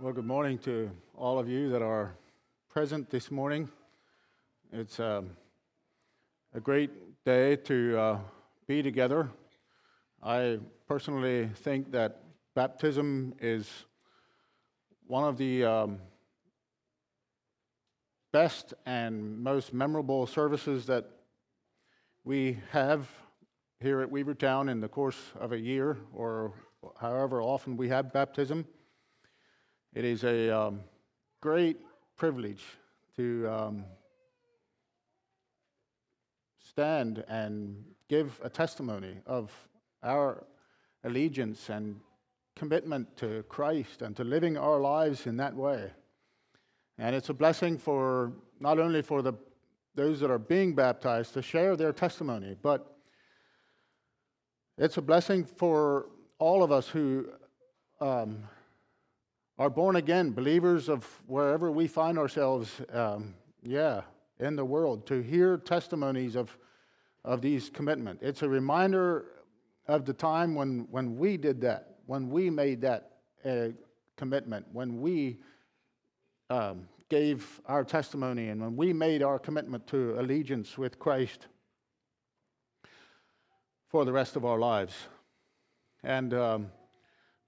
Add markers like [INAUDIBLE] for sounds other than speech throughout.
Well, good morning to all of you that are present this morning. It's um, a great day to uh, be together. I personally think that baptism is one of the um, best and most memorable services that we have here at Weavertown in the course of a year or however often we have baptism. It is a um, great privilege to um, stand and give a testimony of our allegiance and commitment to Christ and to living our lives in that way. And it's a blessing for not only for the, those that are being baptized to share their testimony, but it's a blessing for all of us who um, are born again, believers of wherever we find ourselves, um, yeah, in the world, to hear testimonies of, of these commitment. It's a reminder of the time when, when we did that, when we made that uh, commitment, when we um, gave our testimony, and when we made our commitment to allegiance with Christ for the rest of our lives. And um,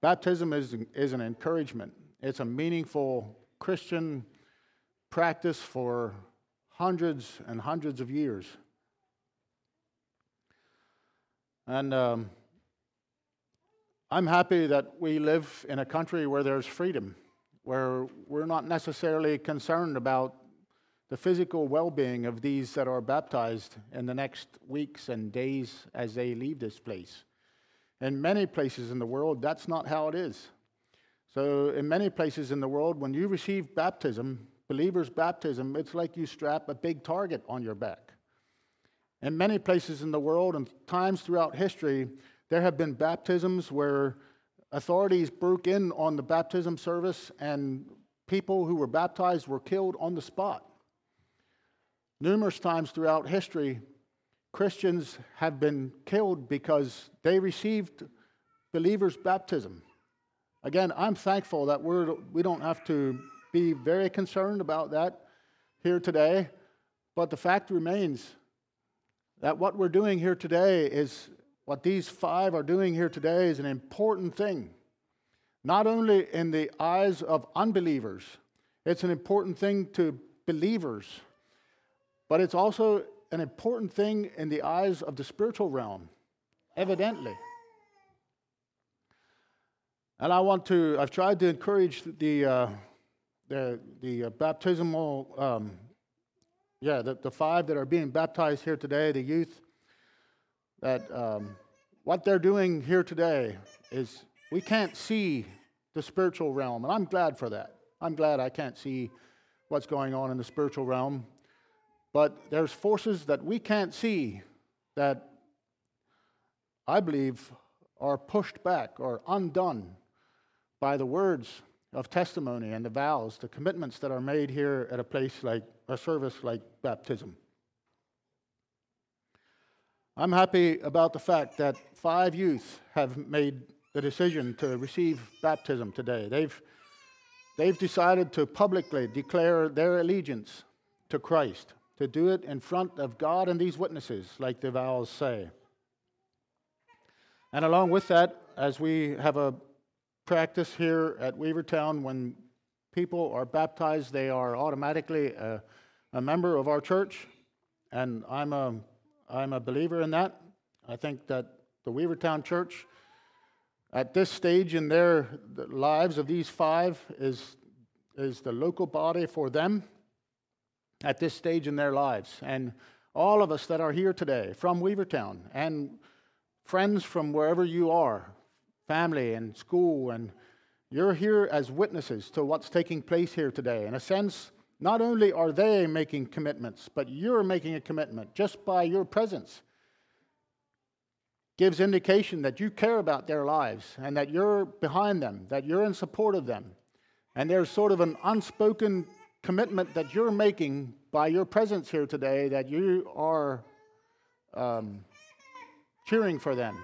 Baptism is, is an encouragement, it's a meaningful Christian practice for hundreds and hundreds of years. And um, I'm happy that we live in a country where there's freedom, where we're not necessarily concerned about the physical well being of these that are baptized in the next weeks and days as they leave this place. In many places in the world, that's not how it is. So, in many places in the world, when you receive baptism, believers' baptism, it's like you strap a big target on your back. In many places in the world and times throughout history, there have been baptisms where authorities broke in on the baptism service and people who were baptized were killed on the spot. Numerous times throughout history, Christians have been killed because they received believers' baptism. Again, I'm thankful that we're, we don't have to be very concerned about that here today, but the fact remains that what we're doing here today is what these five are doing here today is an important thing. Not only in the eyes of unbelievers, it's an important thing to believers, but it's also an important thing in the eyes of the spiritual realm, evidently. And I want to, I've tried to encourage the, uh, the, the uh, baptismal, um, yeah, the, the five that are being baptized here today, the youth, that um, what they're doing here today is we can't see the spiritual realm, and I'm glad for that. I'm glad I can't see what's going on in the spiritual realm. But there's forces that we can't see that I believe are pushed back or undone by the words of testimony and the vows, the commitments that are made here at a place like a service like baptism. I'm happy about the fact that five youth have made the decision to receive baptism today. They've, they've decided to publicly declare their allegiance to Christ to do it in front of God and these witnesses, like the vows say. And along with that, as we have a practice here at Weavertown, when people are baptized, they are automatically a, a member of our church, and I'm a, I'm a believer in that. I think that the Weavertown Church, at this stage in their lives of these five, is, is the local body for them at this stage in their lives. And all of us that are here today from Weavertown and friends from wherever you are, family and school, and you're here as witnesses to what's taking place here today. In a sense, not only are they making commitments, but you're making a commitment just by your presence. Gives indication that you care about their lives and that you're behind them, that you're in support of them. And there's sort of an unspoken commitment that you're making by your presence here today that you are um, cheering for them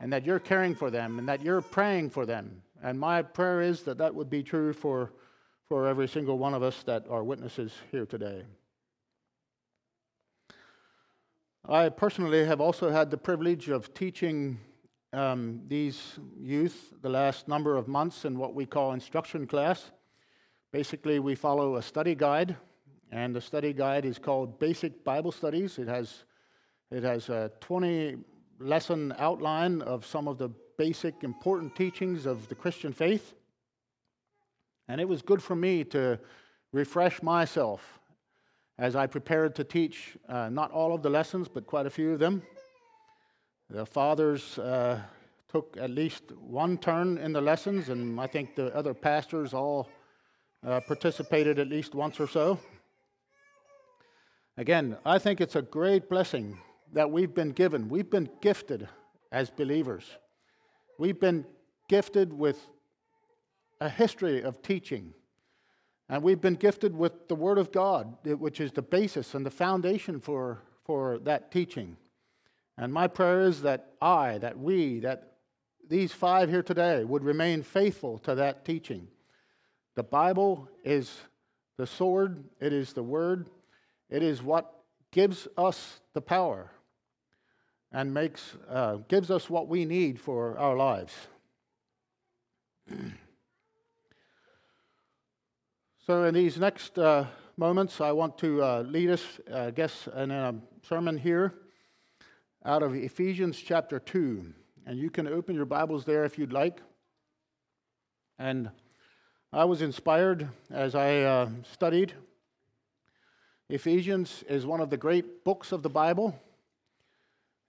and that you're caring for them and that you're praying for them And my prayer is that that would be true for, for every single one of us that are witnesses here today. I personally have also had the privilege of teaching um, these youth the last number of months in what we call instruction class. Basically, we follow a study guide, and the study guide is called Basic Bible Studies. It has, it has a 20 lesson outline of some of the basic important teachings of the Christian faith. And it was good for me to refresh myself as I prepared to teach uh, not all of the lessons, but quite a few of them. The fathers uh, took at least one turn in the lessons, and I think the other pastors all uh, participated at least once or so. Again, I think it's a great blessing that we've been given. We've been gifted as believers. We've been gifted with a history of teaching. And we've been gifted with the Word of God, which is the basis and the foundation for, for that teaching. And my prayer is that I, that we, that these five here today would remain faithful to that teaching. The Bible is the sword, it is the Word, it is what gives us the power and makes, uh, gives us what we need for our lives. [CLEARS THROAT] so, in these next uh, moments, I want to uh, lead us, I guess, in a sermon here out of Ephesians chapter 2. And you can open your Bibles there if you'd like. And I was inspired as I uh, studied. Ephesians is one of the great books of the Bible.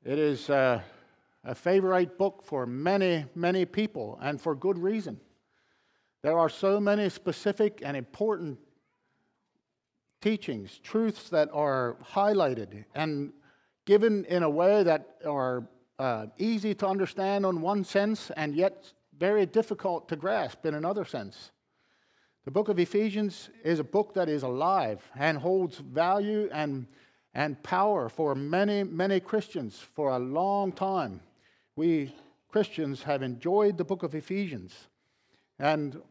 It is uh, a favorite book for many, many people, and for good reason. There are so many specific and important teachings, truths that are highlighted and given in a way that are uh, easy to understand in one sense and yet very difficult to grasp in another sense. The book of Ephesians is a book that is alive and holds value and, and power for many, many Christians for a long time. We Christians have enjoyed the book of Ephesians. And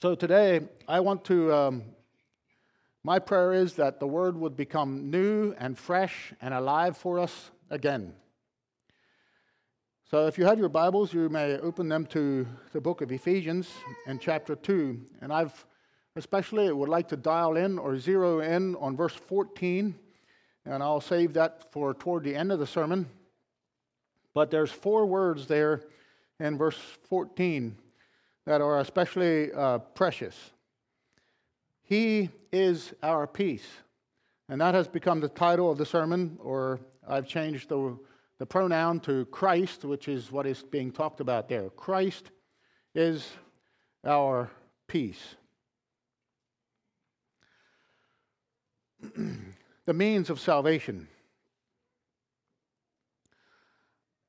so today, I want to um, my prayer is that the word would become new and fresh and alive for us again. So, if you have your Bibles, you may open them to the book of Ephesians in chapter 2. And I've especially would like to dial in or zero in on verse 14, and I'll save that for toward the end of the sermon. But there's four words there in verse 14 that are especially uh, precious. He is our peace. And that has become the title of the sermon, or I've changed the, the pronoun to Christ, which is what is being talked about there. Christ is our peace. [CLEARS THROAT] the means of salvation.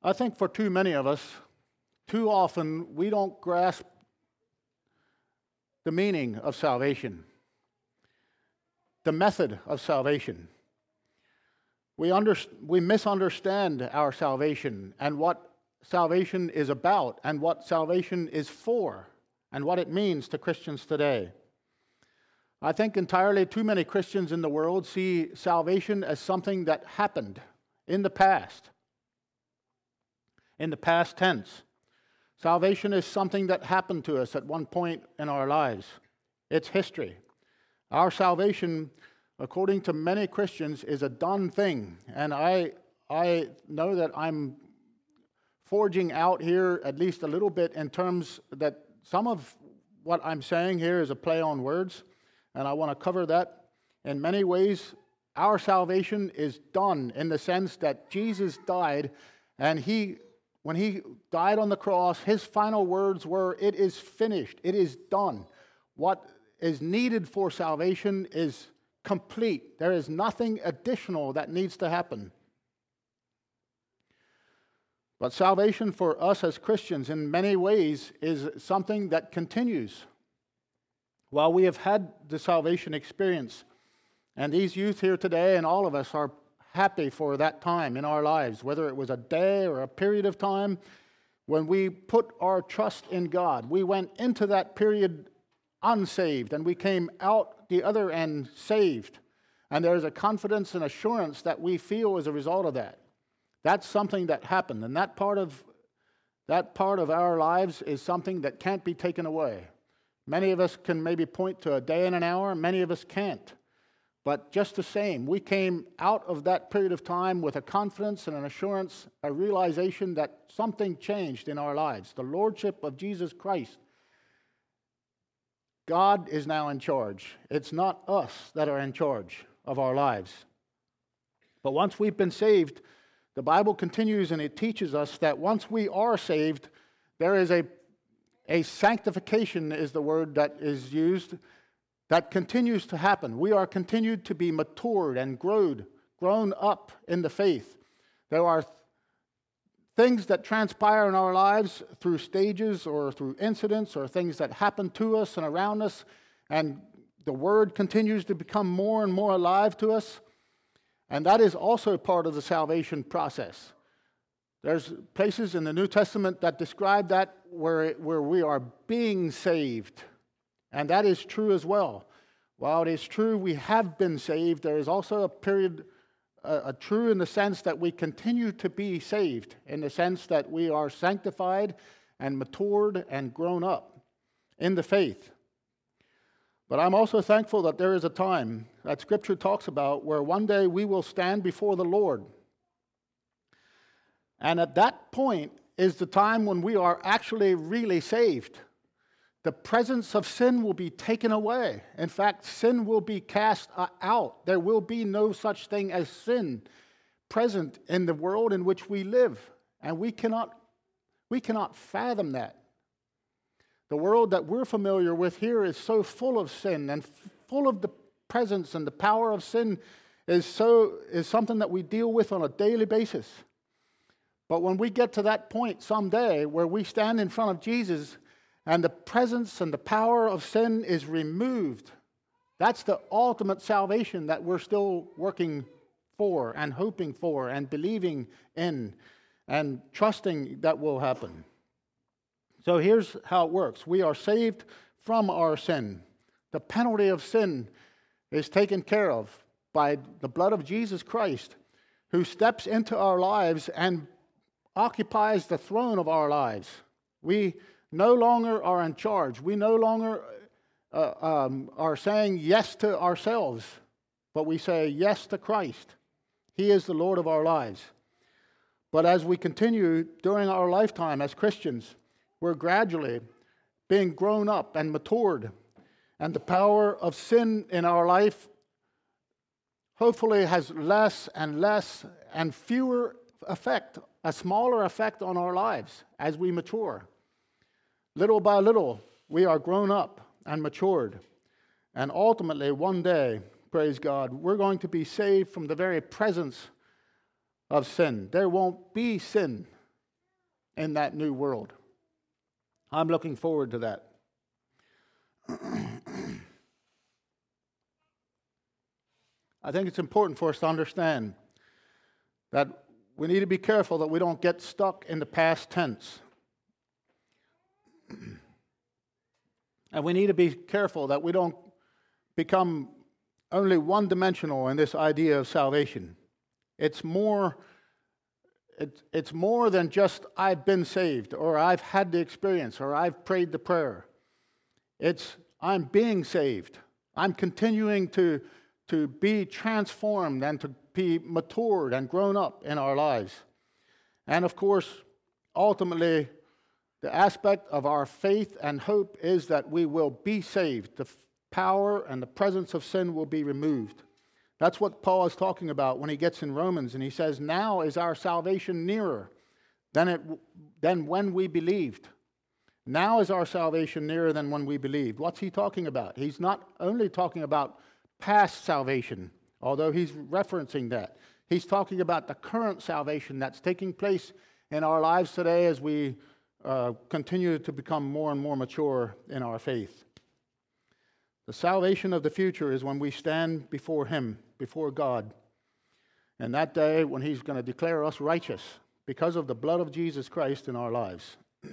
I think for too many of us, too often we don't grasp the meaning of salvation the method of salvation. We, under, we misunderstand our salvation and what salvation is about and what salvation is for and what it means to Christians today. I think entirely too many Christians in the world see salvation as something that happened in the past, in the past tense. Salvation is something that happened to us at one point in our lives, it's history. Our salvation, according to many Christians, is a done thing. And I, I know that I'm forging out here at least a little bit in terms that some of what I'm saying here is a play on words, and I want to cover that. In many ways, our salvation is done in the sense that Jesus died, and he, when he died on the cross, his final words were, It is finished, it is done. What is needed for salvation is complete. There is nothing additional that needs to happen. But salvation for us as Christians, in many ways, is something that continues. While we have had the salvation experience, and these youth here today and all of us are happy for that time in our lives, whether it was a day or a period of time, when we put our trust in God. We went into that period unsaved and we came out the other end saved. And there's a confidence and assurance that we feel as a result of that. That's something that happened. And that part of that part of our lives is something that can't be taken away. Many of us can maybe point to a day and an hour, many of us can't. But just the same, we came out of that period of time with a confidence and an assurance, a realization that something changed in our lives. The Lordship of Jesus Christ. God is now in charge. It's not us that are in charge of our lives. But once we've been saved, the Bible continues and it teaches us that once we are saved, there is a, a sanctification, is the word that is used, that continues to happen. We are continued to be matured and growed, grown up in the faith. There are things that transpire in our lives through stages or through incidents or things that happen to us and around us, and the word continues to become more and more alive to us. And that is also part of the salvation process. There's places in the New Testament that describe that where, where we are being saved. And that is true as well. While it is true we have been saved, there is also a period, a true in the sense that we continue to be saved, in the sense that we are sanctified and matured and grown up in the faith. But I'm also thankful that there is a time that Scripture talks about where one day we will stand before the Lord. And at that point is the time when we are actually really saved. The presence of sin will be taken away. In fact, sin will be cast uh, out. There will be no such thing as sin present in the world in which we live. And we cannot, we cannot fathom that. The world that we're familiar with here is so full of sin and full of the presence and the power of sin is so is something that we deal with on a daily basis. But when we get to that point someday where we stand in front of Jesus and the presence and the power of sin is removed, that's the ultimate salvation that we're still working for and hoping for and believing in and trusting that will happen. So here's how it works we are saved from our sin. The penalty of sin is taken care of by the blood of Jesus Christ, who steps into our lives and occupies the throne of our lives. We no longer are in charge. We no longer uh, um, are saying yes to ourselves, but we say yes to Christ. He is the Lord of our lives. But as we continue during our lifetime as Christians, we're gradually being grown up and matured, and the power of sin in our life hopefully has less and less and fewer effect, a smaller effect on our lives as we mature. Little by little, we are grown up and matured. And ultimately, one day, praise God, we're going to be saved from the very presence of sin. There won't be sin in that new world. I'm looking forward to that. [CLEARS THROAT] I think it's important for us to understand that we need to be careful that we don't get stuck in the past tense. [CLEARS THROAT] and we need to be careful that we don't become only one dimensional in this idea of salvation. It's more it, it's more than just I've been saved or I've had the experience or I've prayed the prayer. It's I'm being saved. I'm continuing to, to be transformed and to be matured and grown up in our lives. And of course, ultimately, the aspect of our faith and hope is that we will be saved. The power and the presence of sin will be removed. That's what Paul is talking about when he gets in Romans and he says, Now is our salvation nearer than, it, than when we believed. Now is our salvation nearer than when we believed. What's he talking about? He's not only talking about past salvation, although he's referencing that. He's talking about the current salvation that's taking place in our lives today as we uh, continue to become more and more mature in our faith. The salvation of the future is when we stand before Him, before God. And that day, when He's going to declare us righteous because of the blood of Jesus Christ in our lives. [CLEARS THROAT]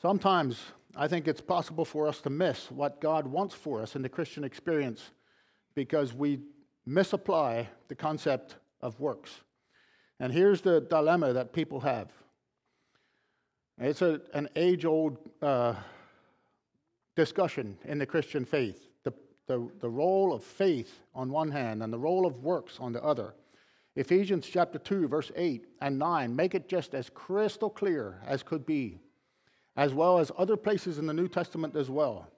Sometimes I think it's possible for us to miss what God wants for us in the Christian experience because we misapply the concept of works. And here's the dilemma that people have it's a, an age old uh, discussion in the Christian faith the, the, the role of faith on one hand and the role of works on the other. Ephesians chapter 2, verse 8 and 9 make it just as crystal clear as could be, as well as other places in the New Testament as well.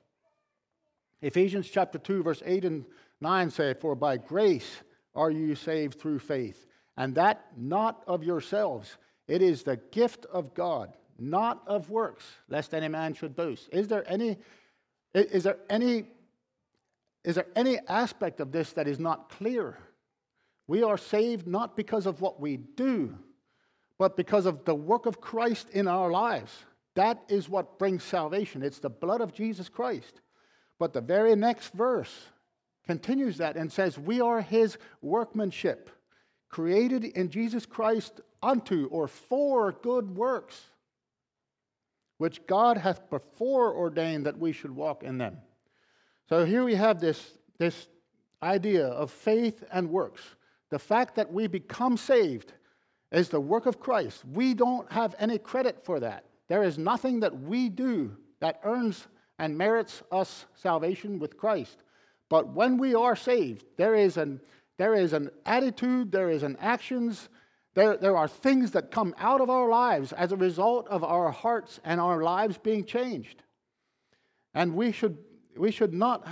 Ephesians chapter 2, verse 8 and 9 say, For by grace are you saved through faith, and that not of yourselves. It is the gift of God, not of works, lest any man should boast. Is there any, is there any, is there any aspect of this that is not clear? We are saved not because of what we do, but because of the work of Christ in our lives. That is what brings salvation. It's the blood of Jesus Christ. But the very next verse continues that and says, We are his workmanship, created in Jesus Christ unto or for good works, which God hath before ordained that we should walk in them. So here we have this, this idea of faith and works. The fact that we become saved is the work of Christ. We don't have any credit for that. There is nothing that we do that earns and merits us salvation with Christ. But when we are saved, there is an, there is an attitude, there is an actions, there, there are things that come out of our lives as a result of our hearts and our lives being changed. And we should, we should not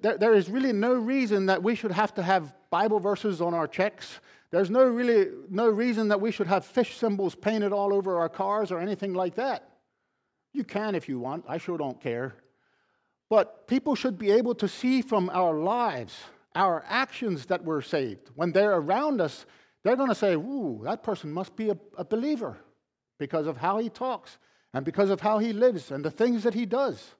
There, there is really no reason that we should have to have Bible verses on our checks. There's no really no reason that we should have fish symbols painted all over our cars or anything like that. You can if you want. I sure don't care. But people should be able to see from our lives, our actions that we're saved. When they're around us, they're going to say, Ooh, that person must be a, a believer because of how he talks and because of how he lives and the things that he does.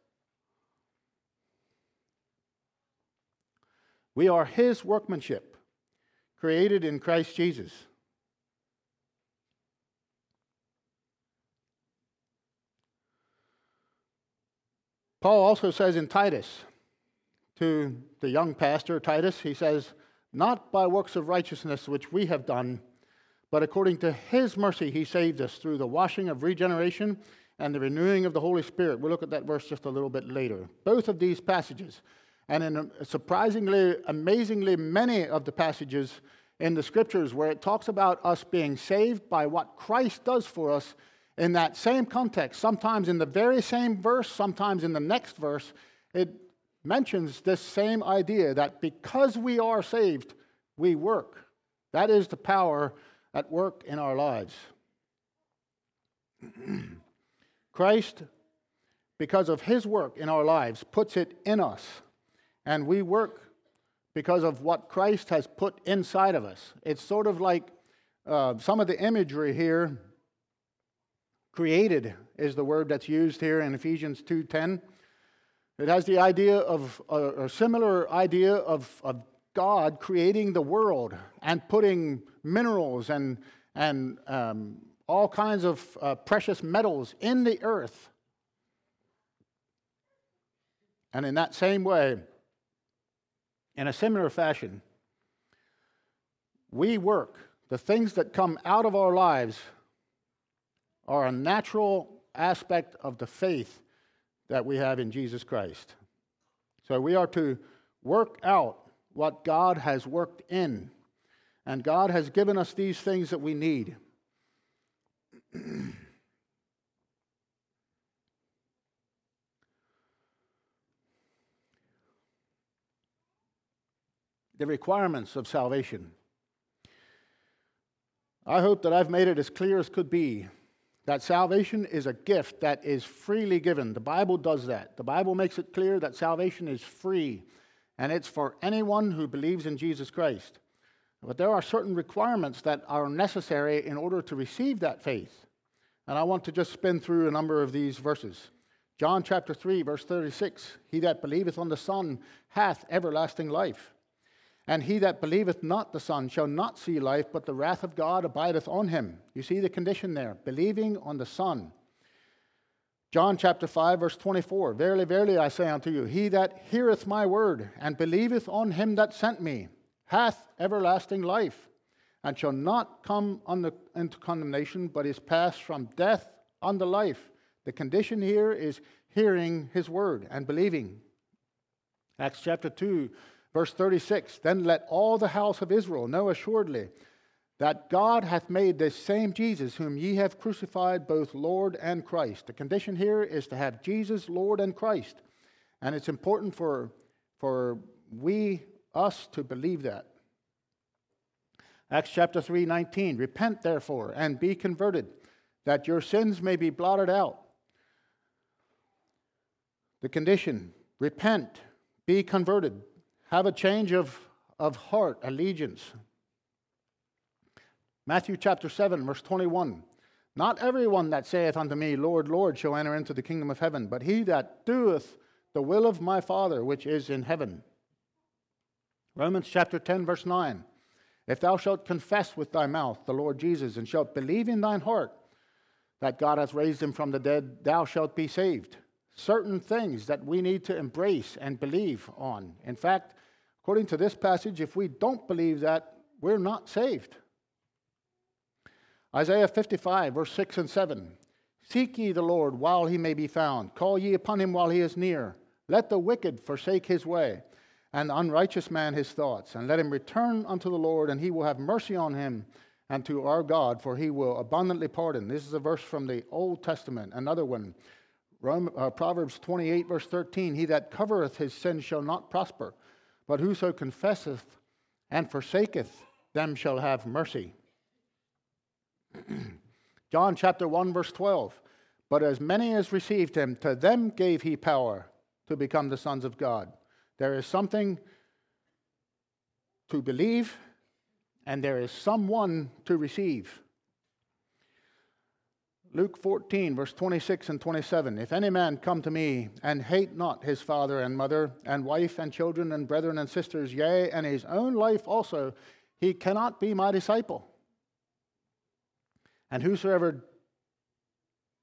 We are his workmanship, created in Christ Jesus. Paul also says in Titus to the young pastor, Titus, he says, Not by works of righteousness which we have done, but according to his mercy he saved us through the washing of regeneration and the renewing of the Holy Spirit. We'll look at that verse just a little bit later. Both of these passages and in surprisingly, amazingly many of the passages in the scriptures where it talks about us being saved by what Christ does for us in that same context, sometimes in the very same verse, sometimes in the next verse, it mentions this same idea that because we are saved, we work. That is the power at work in our lives. [CLEARS THROAT] Christ, because of his work in our lives, puts it in us and we work because of what Christ has put inside of us. It's sort of like uh, some of the imagery here. Created is the word that's used here in Ephesians 2:10. It has the idea of a, a similar idea of, of God creating the world and putting minerals and and um, all kinds of uh, precious metals in the earth. And in that same way, in a similar fashion, we work. The things that come out of our lives are a natural aspect of the faith that we have in Jesus Christ. So we are to work out what God has worked in. And God has given us these things that we need. [CLEARS THROAT] the requirements of salvation. I hope that I've made it as clear as could be that salvation is a gift that is freely given. The Bible does that. The Bible makes it clear that salvation is free and it's for anyone who believes in Jesus Christ. But there are certain requirements that are necessary in order to receive that faith. And I want to just spin through a number of these verses. John chapter 3, verse 36 He that believeth on the Son hath everlasting life. And he that believeth not the Son shall not see life, but the wrath of God abideth on him. You see the condition there believing on the Son. John chapter 5, verse 24 Verily, verily, I say unto you, he that heareth my word and believeth on him that sent me hath everlasting life, and shall not come the, into condemnation, but is passed from death unto life. The condition here is hearing his word and believing. Acts chapter 2, verse 36 Then let all the house of Israel know assuredly that God hath made this same Jesus, whom ye have crucified, both Lord and Christ. The condition here is to have Jesus, Lord, and Christ. And it's important for, for we, us, to believe that. Acts chapter 3, 19. Repent, therefore, and be converted, that your sins may be blotted out the condition repent, be converted, have a change of, of heart, allegiance. Matthew chapter 7, verse 21. Not everyone that saith unto me, Lord, Lord, shall enter into the kingdom of heaven, but he that doeth the will of my Father which is in heaven. Romans chapter 10, verse 9. If thou shalt confess with thy mouth the Lord Jesus, and shalt believe in thine heart that God hath raised him from the dead, thou shalt be saved certain things that we need to embrace and believe on. In fact, according to this passage, if we don't believe that, we're not saved. Isaiah 55, verse 6 and 7. Seek ye the Lord while he may be found. Call ye upon him while he is near. Let the wicked forsake his way, and the unrighteous man his thoughts. And let him return unto the Lord, and he will have mercy on him and to our God, for he will abundantly pardon. This is a verse from the Old Testament. Another one, uh, Proverbs 28, verse 13 He that covereth his sin shall not prosper, but whoso confesseth and forsaketh them shall have mercy. [CLEARS THROAT] John chapter 1, verse 12 But as many as received him, to them gave he power to become the sons of God. There is something to believe, and there is someone to receive. Luke 14, verse 26 and 27. If any man come to me and hate not his father and mother, and wife and children and brethren and sisters, yea, and his own life also, he cannot be my disciple. And whosoever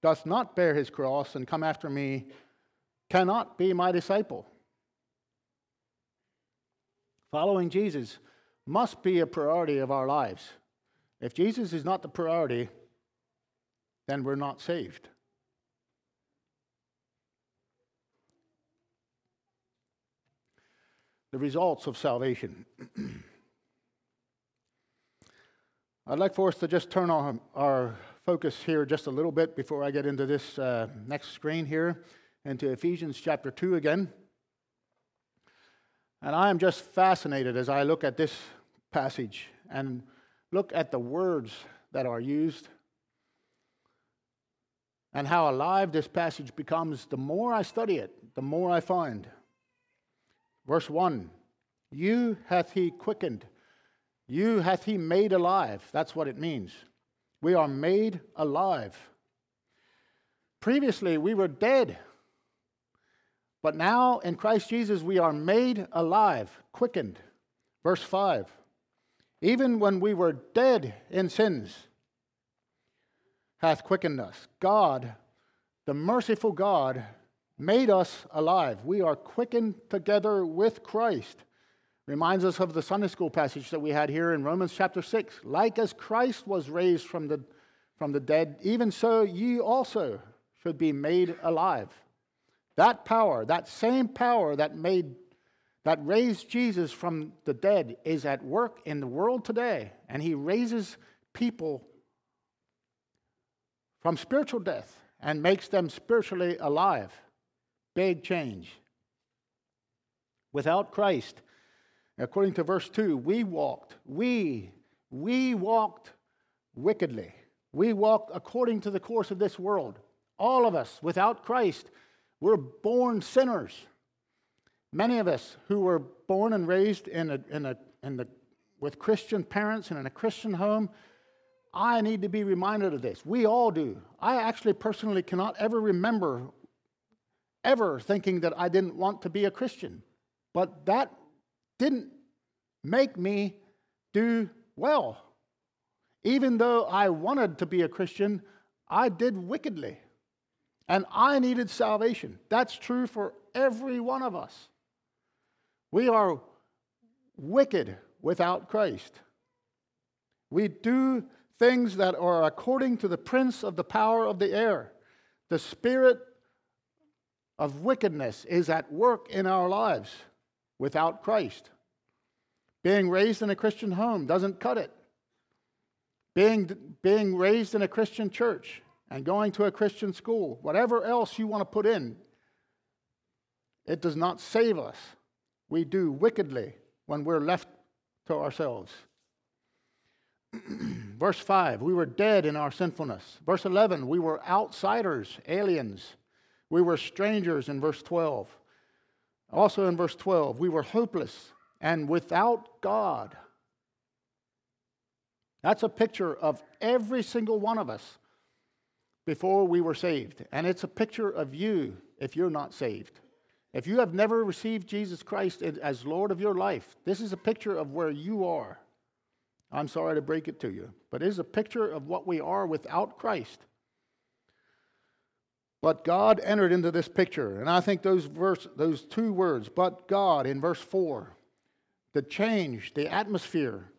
doth not bear his cross and come after me cannot be my disciple. Following Jesus must be a priority of our lives. If Jesus is not the priority, then we're not saved. The results of salvation. [CLEARS THROAT] I'd like for us to just turn our, our focus here just a little bit before I get into this uh, next screen here, into Ephesians chapter 2 again. And I am just fascinated as I look at this passage and look at the words that are used and how alive this passage becomes the more I study it, the more I find. Verse 1 You hath he quickened, you hath he made alive. That's what it means. We are made alive. Previously, we were dead. But now in Christ Jesus, we are made alive, quickened. Verse 5 Even when we were dead in sins, hath quickened us. God, the merciful God, made us alive. We are quickened together with Christ. Reminds us of the Sunday school passage that we had here in Romans chapter 6. Like as Christ was raised from the, from the dead, even so ye also should be made alive. That power, that same power that made that raised Jesus from the dead is at work in the world today, and he raises people from spiritual death and makes them spiritually alive. Big change. Without Christ, according to verse 2, we walked, we, we walked wickedly. We walked according to the course of this world. All of us, without Christ, we're born sinners. Many of us who were born and raised in a, in a, in the, with Christian parents and in a Christian home, I need to be reminded of this. We all do. I actually personally cannot ever remember ever thinking that I didn't want to be a Christian. But that didn't make me do well. Even though I wanted to be a Christian, I did wickedly. And I needed salvation. That's true for every one of us. We are wicked without Christ. We do things that are according to the prince of the power of the air. The spirit of wickedness is at work in our lives without Christ. Being raised in a Christian home doesn't cut it. Being, being raised in a Christian church and going to a Christian school, whatever else you want to put in, it does not save us. We do wickedly when we're left to ourselves. [CLEARS THROAT] Verse 5, we were dead in our sinfulness. Verse 11, we were outsiders, aliens. We were strangers in verse 12. Also in verse 12, we were hopeless and without God. That's a picture of every single one of us before we were saved. And it's a picture of you if you're not saved. If you have never received Jesus Christ as Lord of your life, this is a picture of where you are. I'm sorry to break it to you, but it is a picture of what we are without Christ. But God entered into this picture, and I think those verse, those two words, but God in verse 4, the change, the atmosphere,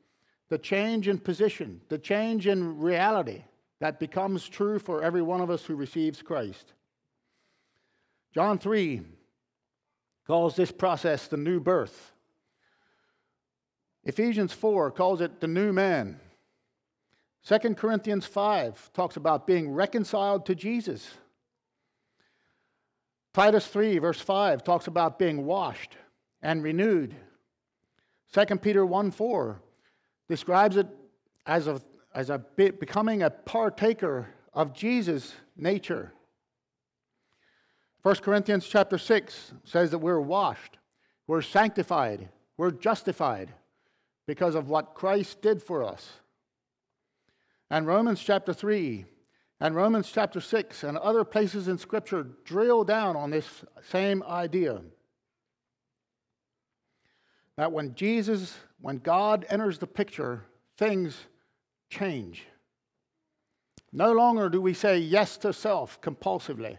the change in position, the change in reality that becomes true for every one of us who receives Christ. John 3 calls this process the new birth. Ephesians 4 calls it the new man. 2 Corinthians 5 talks about being reconciled to Jesus. Titus 3, verse 5, talks about being washed and renewed. 2 Peter 1 4 describes it as, a, as a becoming a partaker of Jesus' nature. 1 Corinthians chapter 6 says that we're washed, we're sanctified, we're justified because of what Christ did for us. And Romans chapter 3 and Romans chapter 6 and other places in Scripture drill down on this same idea. That when Jesus, when God enters the picture, things change. No longer do we say yes to self compulsively,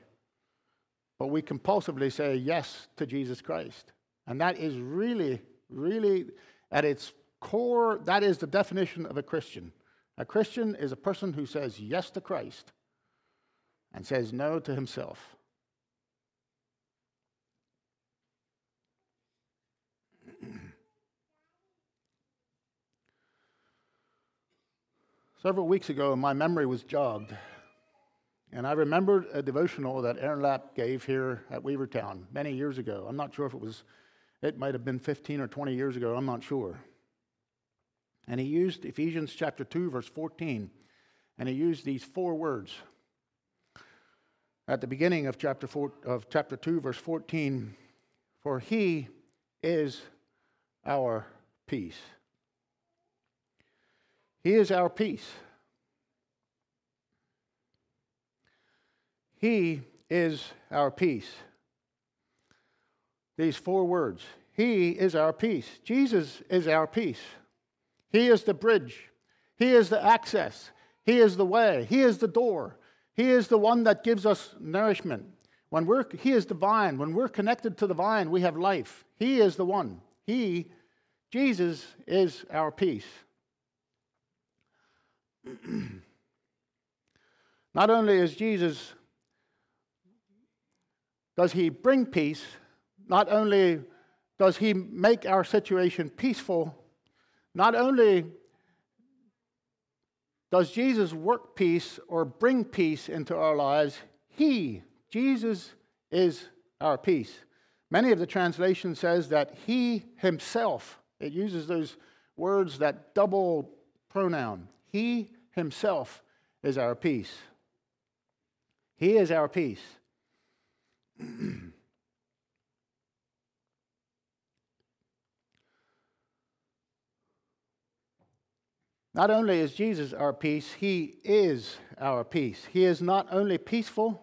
but we compulsively say yes to Jesus Christ. And that is really, really at its core, that is the definition of a Christian. A Christian is a person who says yes to Christ and says no to himself. [CLEARS THROAT] Several weeks ago, my memory was jogged, and I remembered a devotional that Aaron Lapp gave here at Weavertown many years ago. I'm not sure if it was, it might have been 15 or 20 years ago, I'm not sure. And he used Ephesians chapter 2, verse 14, and he used these four words. At the beginning of chapter, four, of chapter 2, verse 14, for he is our peace. He is our peace. He is our peace. These four words He is our peace. Jesus is our peace. He is the bridge. He is the access. He is the way. He is the door. He is the one that gives us nourishment. When we're, he is the vine. When we're connected to the vine, we have life. He is the one. He, Jesus, is our peace. [CLEARS THROAT] Not only is Jesus, does he bring peace, not only does he make our situation peaceful, not only does Jesus work peace or bring peace into our lives, He, Jesus, is our peace. Many of the translations says that He Himself, it uses those words, that double pronoun. He Himself is our peace. He is our peace. [CLEARS THROAT] Not only is Jesus our peace, he is our peace. He is not only peaceful,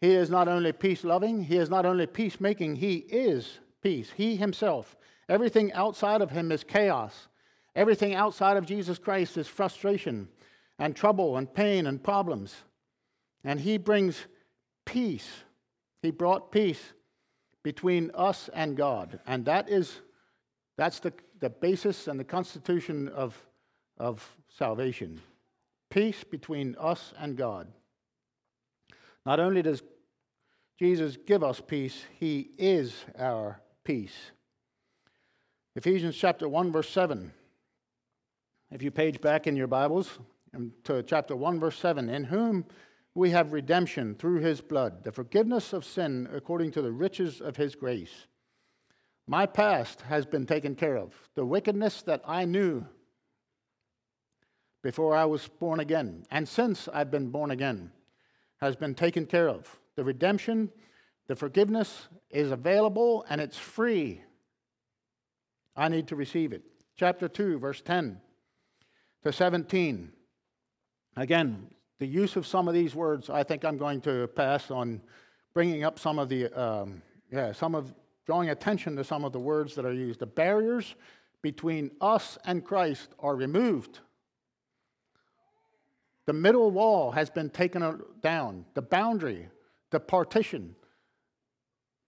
He is not only peace loving, he is not only peacemaking, he is peace. He himself. Everything outside of him is chaos. Everything outside of Jesus Christ is frustration and trouble and pain and problems. And he brings peace. He brought peace between us and God. And that is that's the, the basis and the constitution of, of salvation. Peace between us and God. Not only does Jesus give us peace, he is our peace. Ephesians chapter 1 verse 7. If you page back in your Bibles um, to chapter 1 verse 7, in whom we have redemption through his blood, the forgiveness of sin according to the riches of his grace. My past has been taken care of. The wickedness that I knew before I was born again, and since I've been born again, has been taken care of. The redemption, the forgiveness is available and it's free. I need to receive it. Chapter 2, verse 10 to 17. Again, the use of some of these words, I think I'm going to pass on bringing up some of the, um, yeah, some of, drawing attention to some of the words that are used. The barriers between us and Christ are removed. The middle wall has been taken down. The boundary, the partition,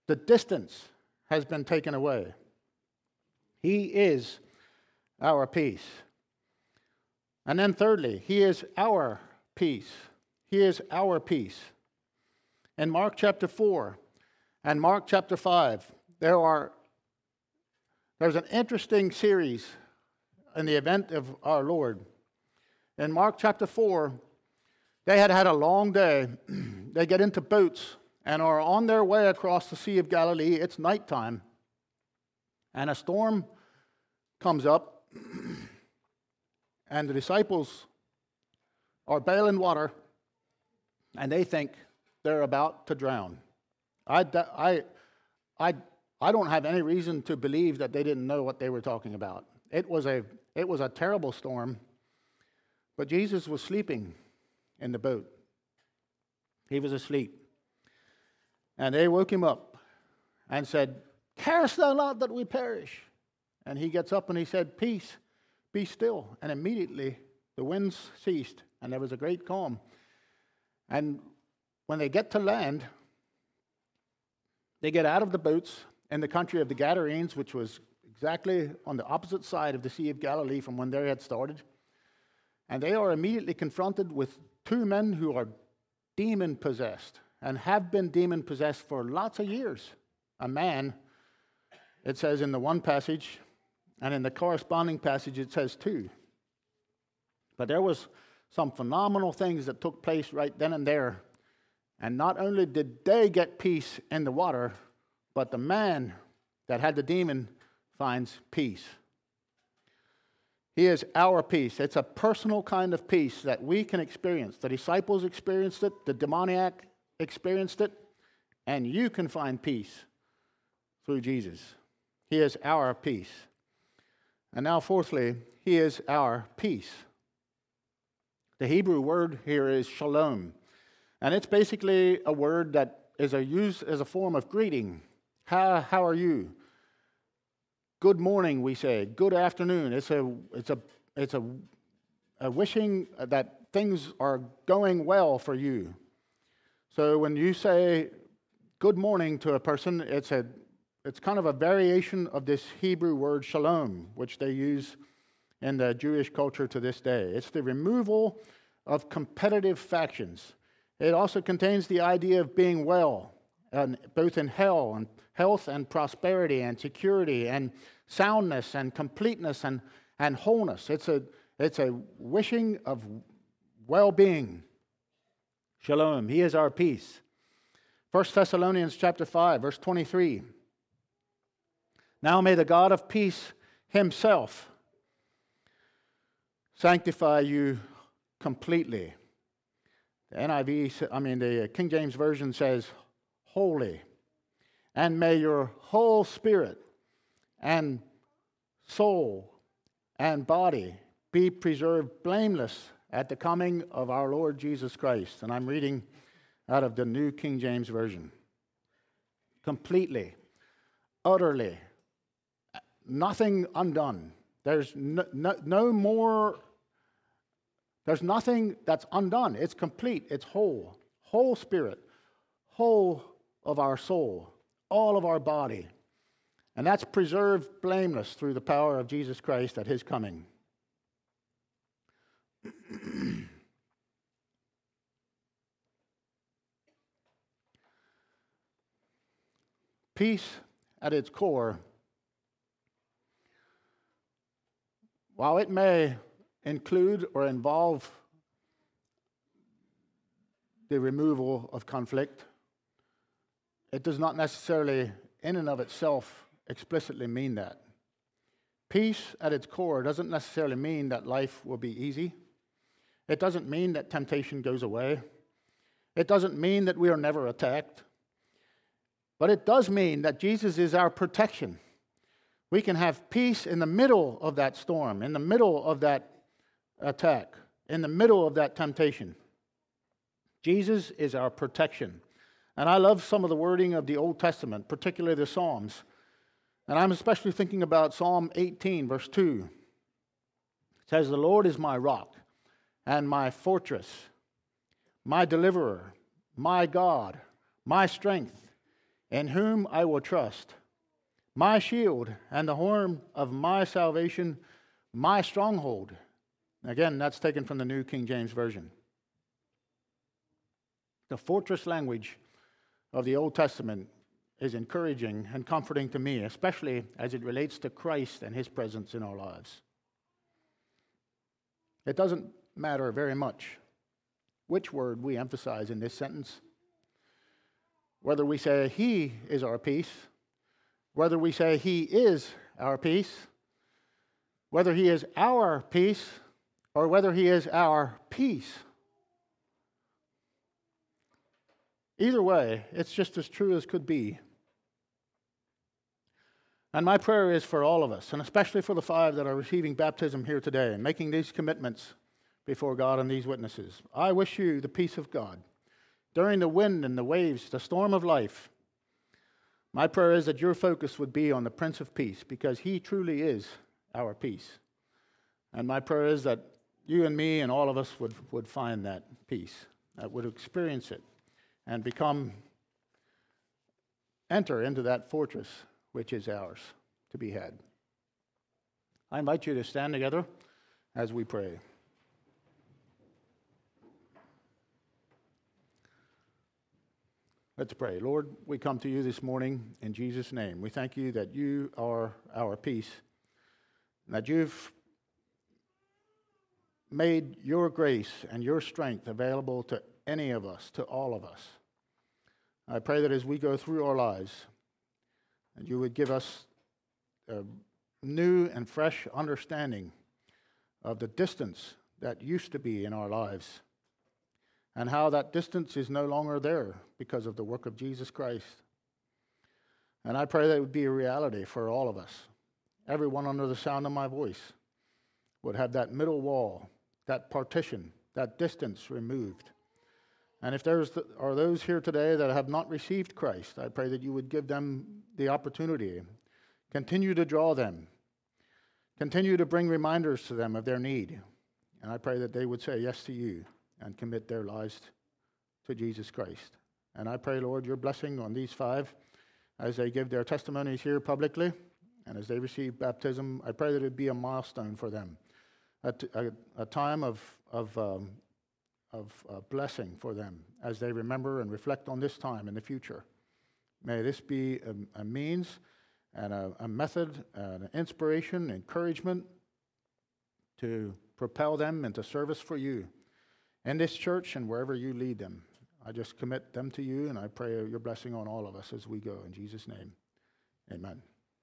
the distance has been taken away. He is our peace. And then, thirdly, He is our peace. He is our peace. In Mark chapter 4 and Mark chapter 5, there are there's an interesting series in the event of our Lord in Mark chapter 4, they had had a long day. [CLEARS THROAT] they get into boats and are on their way across the Sea of Galilee. It's nighttime. And a storm comes up, [CLEARS THROAT] and the disciples are bailing water, and they think they're about to drown. I, I, I, I don't have any reason to believe that they didn't know what they were talking about. It was a, it was a terrible storm. But Jesus was sleeping in the boat. He was asleep. And they woke him up and said, Carest thou not that we perish? And he gets up and he said, Peace, be still. And immediately the winds ceased and there was a great calm. And when they get to land, they get out of the boats in the country of the Gadarenes, which was exactly on the opposite side of the Sea of Galilee from when they had started. And they are immediately confronted with two men who are demon possessed and have been demon possessed for lots of years. A man, it says in the one passage, and in the corresponding passage, it says two. But there was some phenomenal things that took place right then and there. And not only did they get peace in the water, but the man that had the demon finds peace. He is our peace. It's a personal kind of peace that we can experience. The disciples experienced it, the demoniac experienced it, and you can find peace through Jesus. He is our peace. And now, fourthly, He is our peace. The Hebrew word here is shalom, and it's basically a word that is used as a form of greeting. How, how are you? Good morning, we say. Good afternoon. It's a, it's a, it's a, a wishing that things are going well for you. So when you say good morning to a person, it's, a, it's kind of a variation of this Hebrew word shalom, which they use in the Jewish culture to this day. It's the removal of competitive factions. It also contains the idea of being well, and both in hell and health and prosperity and security and soundness and completeness and, and wholeness. It's a, it's a wishing of well being. Shalom. He is our peace. 1 Thessalonians chapter 5, verse 23. Now may the God of peace himself sanctify you completely. The NIV, I mean, the King James Version says, holy and may your whole spirit and soul and body be preserved blameless at the coming of our Lord Jesus Christ. And I'm reading out of the New King James Version. Completely, utterly, nothing undone. There's no, no, no more, there's nothing that's undone. It's complete, it's whole, whole spirit, whole of our soul, all of our body. And that's preserved blameless through the power of Jesus Christ at his coming. [CLEARS THROAT] Peace at its core, while it may include or involve the removal of conflict, it does not necessarily, in and of itself, explicitly mean that. Peace at its core doesn't necessarily mean that life will be easy. It doesn't mean that temptation goes away. It doesn't mean that we are never attacked. But it does mean that Jesus is our protection. We can have peace in the middle of that storm, in the middle of that attack, in the middle of that temptation. Jesus is our protection. And I love some of the wording of the Old Testament, particularly the Psalms. And I'm especially thinking about Psalm 18, verse 2. It says, The Lord is my rock and my fortress, my deliverer, my God, my strength in whom I will trust, my shield and the horn of my salvation, my stronghold. Again, that's taken from the New King James Version. The fortress language of the Old Testament is encouraging and comforting to me, especially as it relates to Christ and his presence in our lives. It doesn't matter very much which word we emphasize in this sentence. Whether we say He is our peace, whether we say He is our peace, whether He is our peace, or whether He is our peace. Either way, it's just as true as could be. And my prayer is for all of us, and especially for the five that are receiving baptism here today and making these commitments before God and these witnesses. I wish you the peace of God during the wind and the waves, the storm of life. My prayer is that your focus would be on the Prince of Peace because he truly is our peace. And my prayer is that you and me and all of us would, would find that peace, that would experience it and become, enter into that fortress which is ours to be had. I invite you to stand together as we pray. Let's pray. Lord, we come to you this morning in Jesus' name. We thank you that you are our peace, that you've made your grace and your strength available to any of us, to all of us. I pray that as we go through our lives, that you would give us a new and fresh understanding of the distance that used to be in our lives and how that distance is no longer there because of the work of Jesus Christ. And I pray that it would be a reality for all of us. Everyone under the sound of my voice would have that middle wall, that partition, that distance removed. And if there are those here today that have not received Christ, I pray that you would give them the opportunity. Continue to draw them. Continue to bring reminders to them of their need. And I pray that they would say yes to you and commit their lives to Jesus Christ. And I pray, Lord, your blessing on these five as they give their testimonies here publicly and as they receive baptism. I pray that it would be a milestone for them, a, a, a time of, of, um, of uh, blessing for them as they remember and reflect on this time in the future. May this be a, a means and a, a method, an inspiration, encouragement to propel them into service for you in this church and wherever you lead them. I just commit them to you, and I pray your blessing on all of us as we go. In Jesus' name, amen.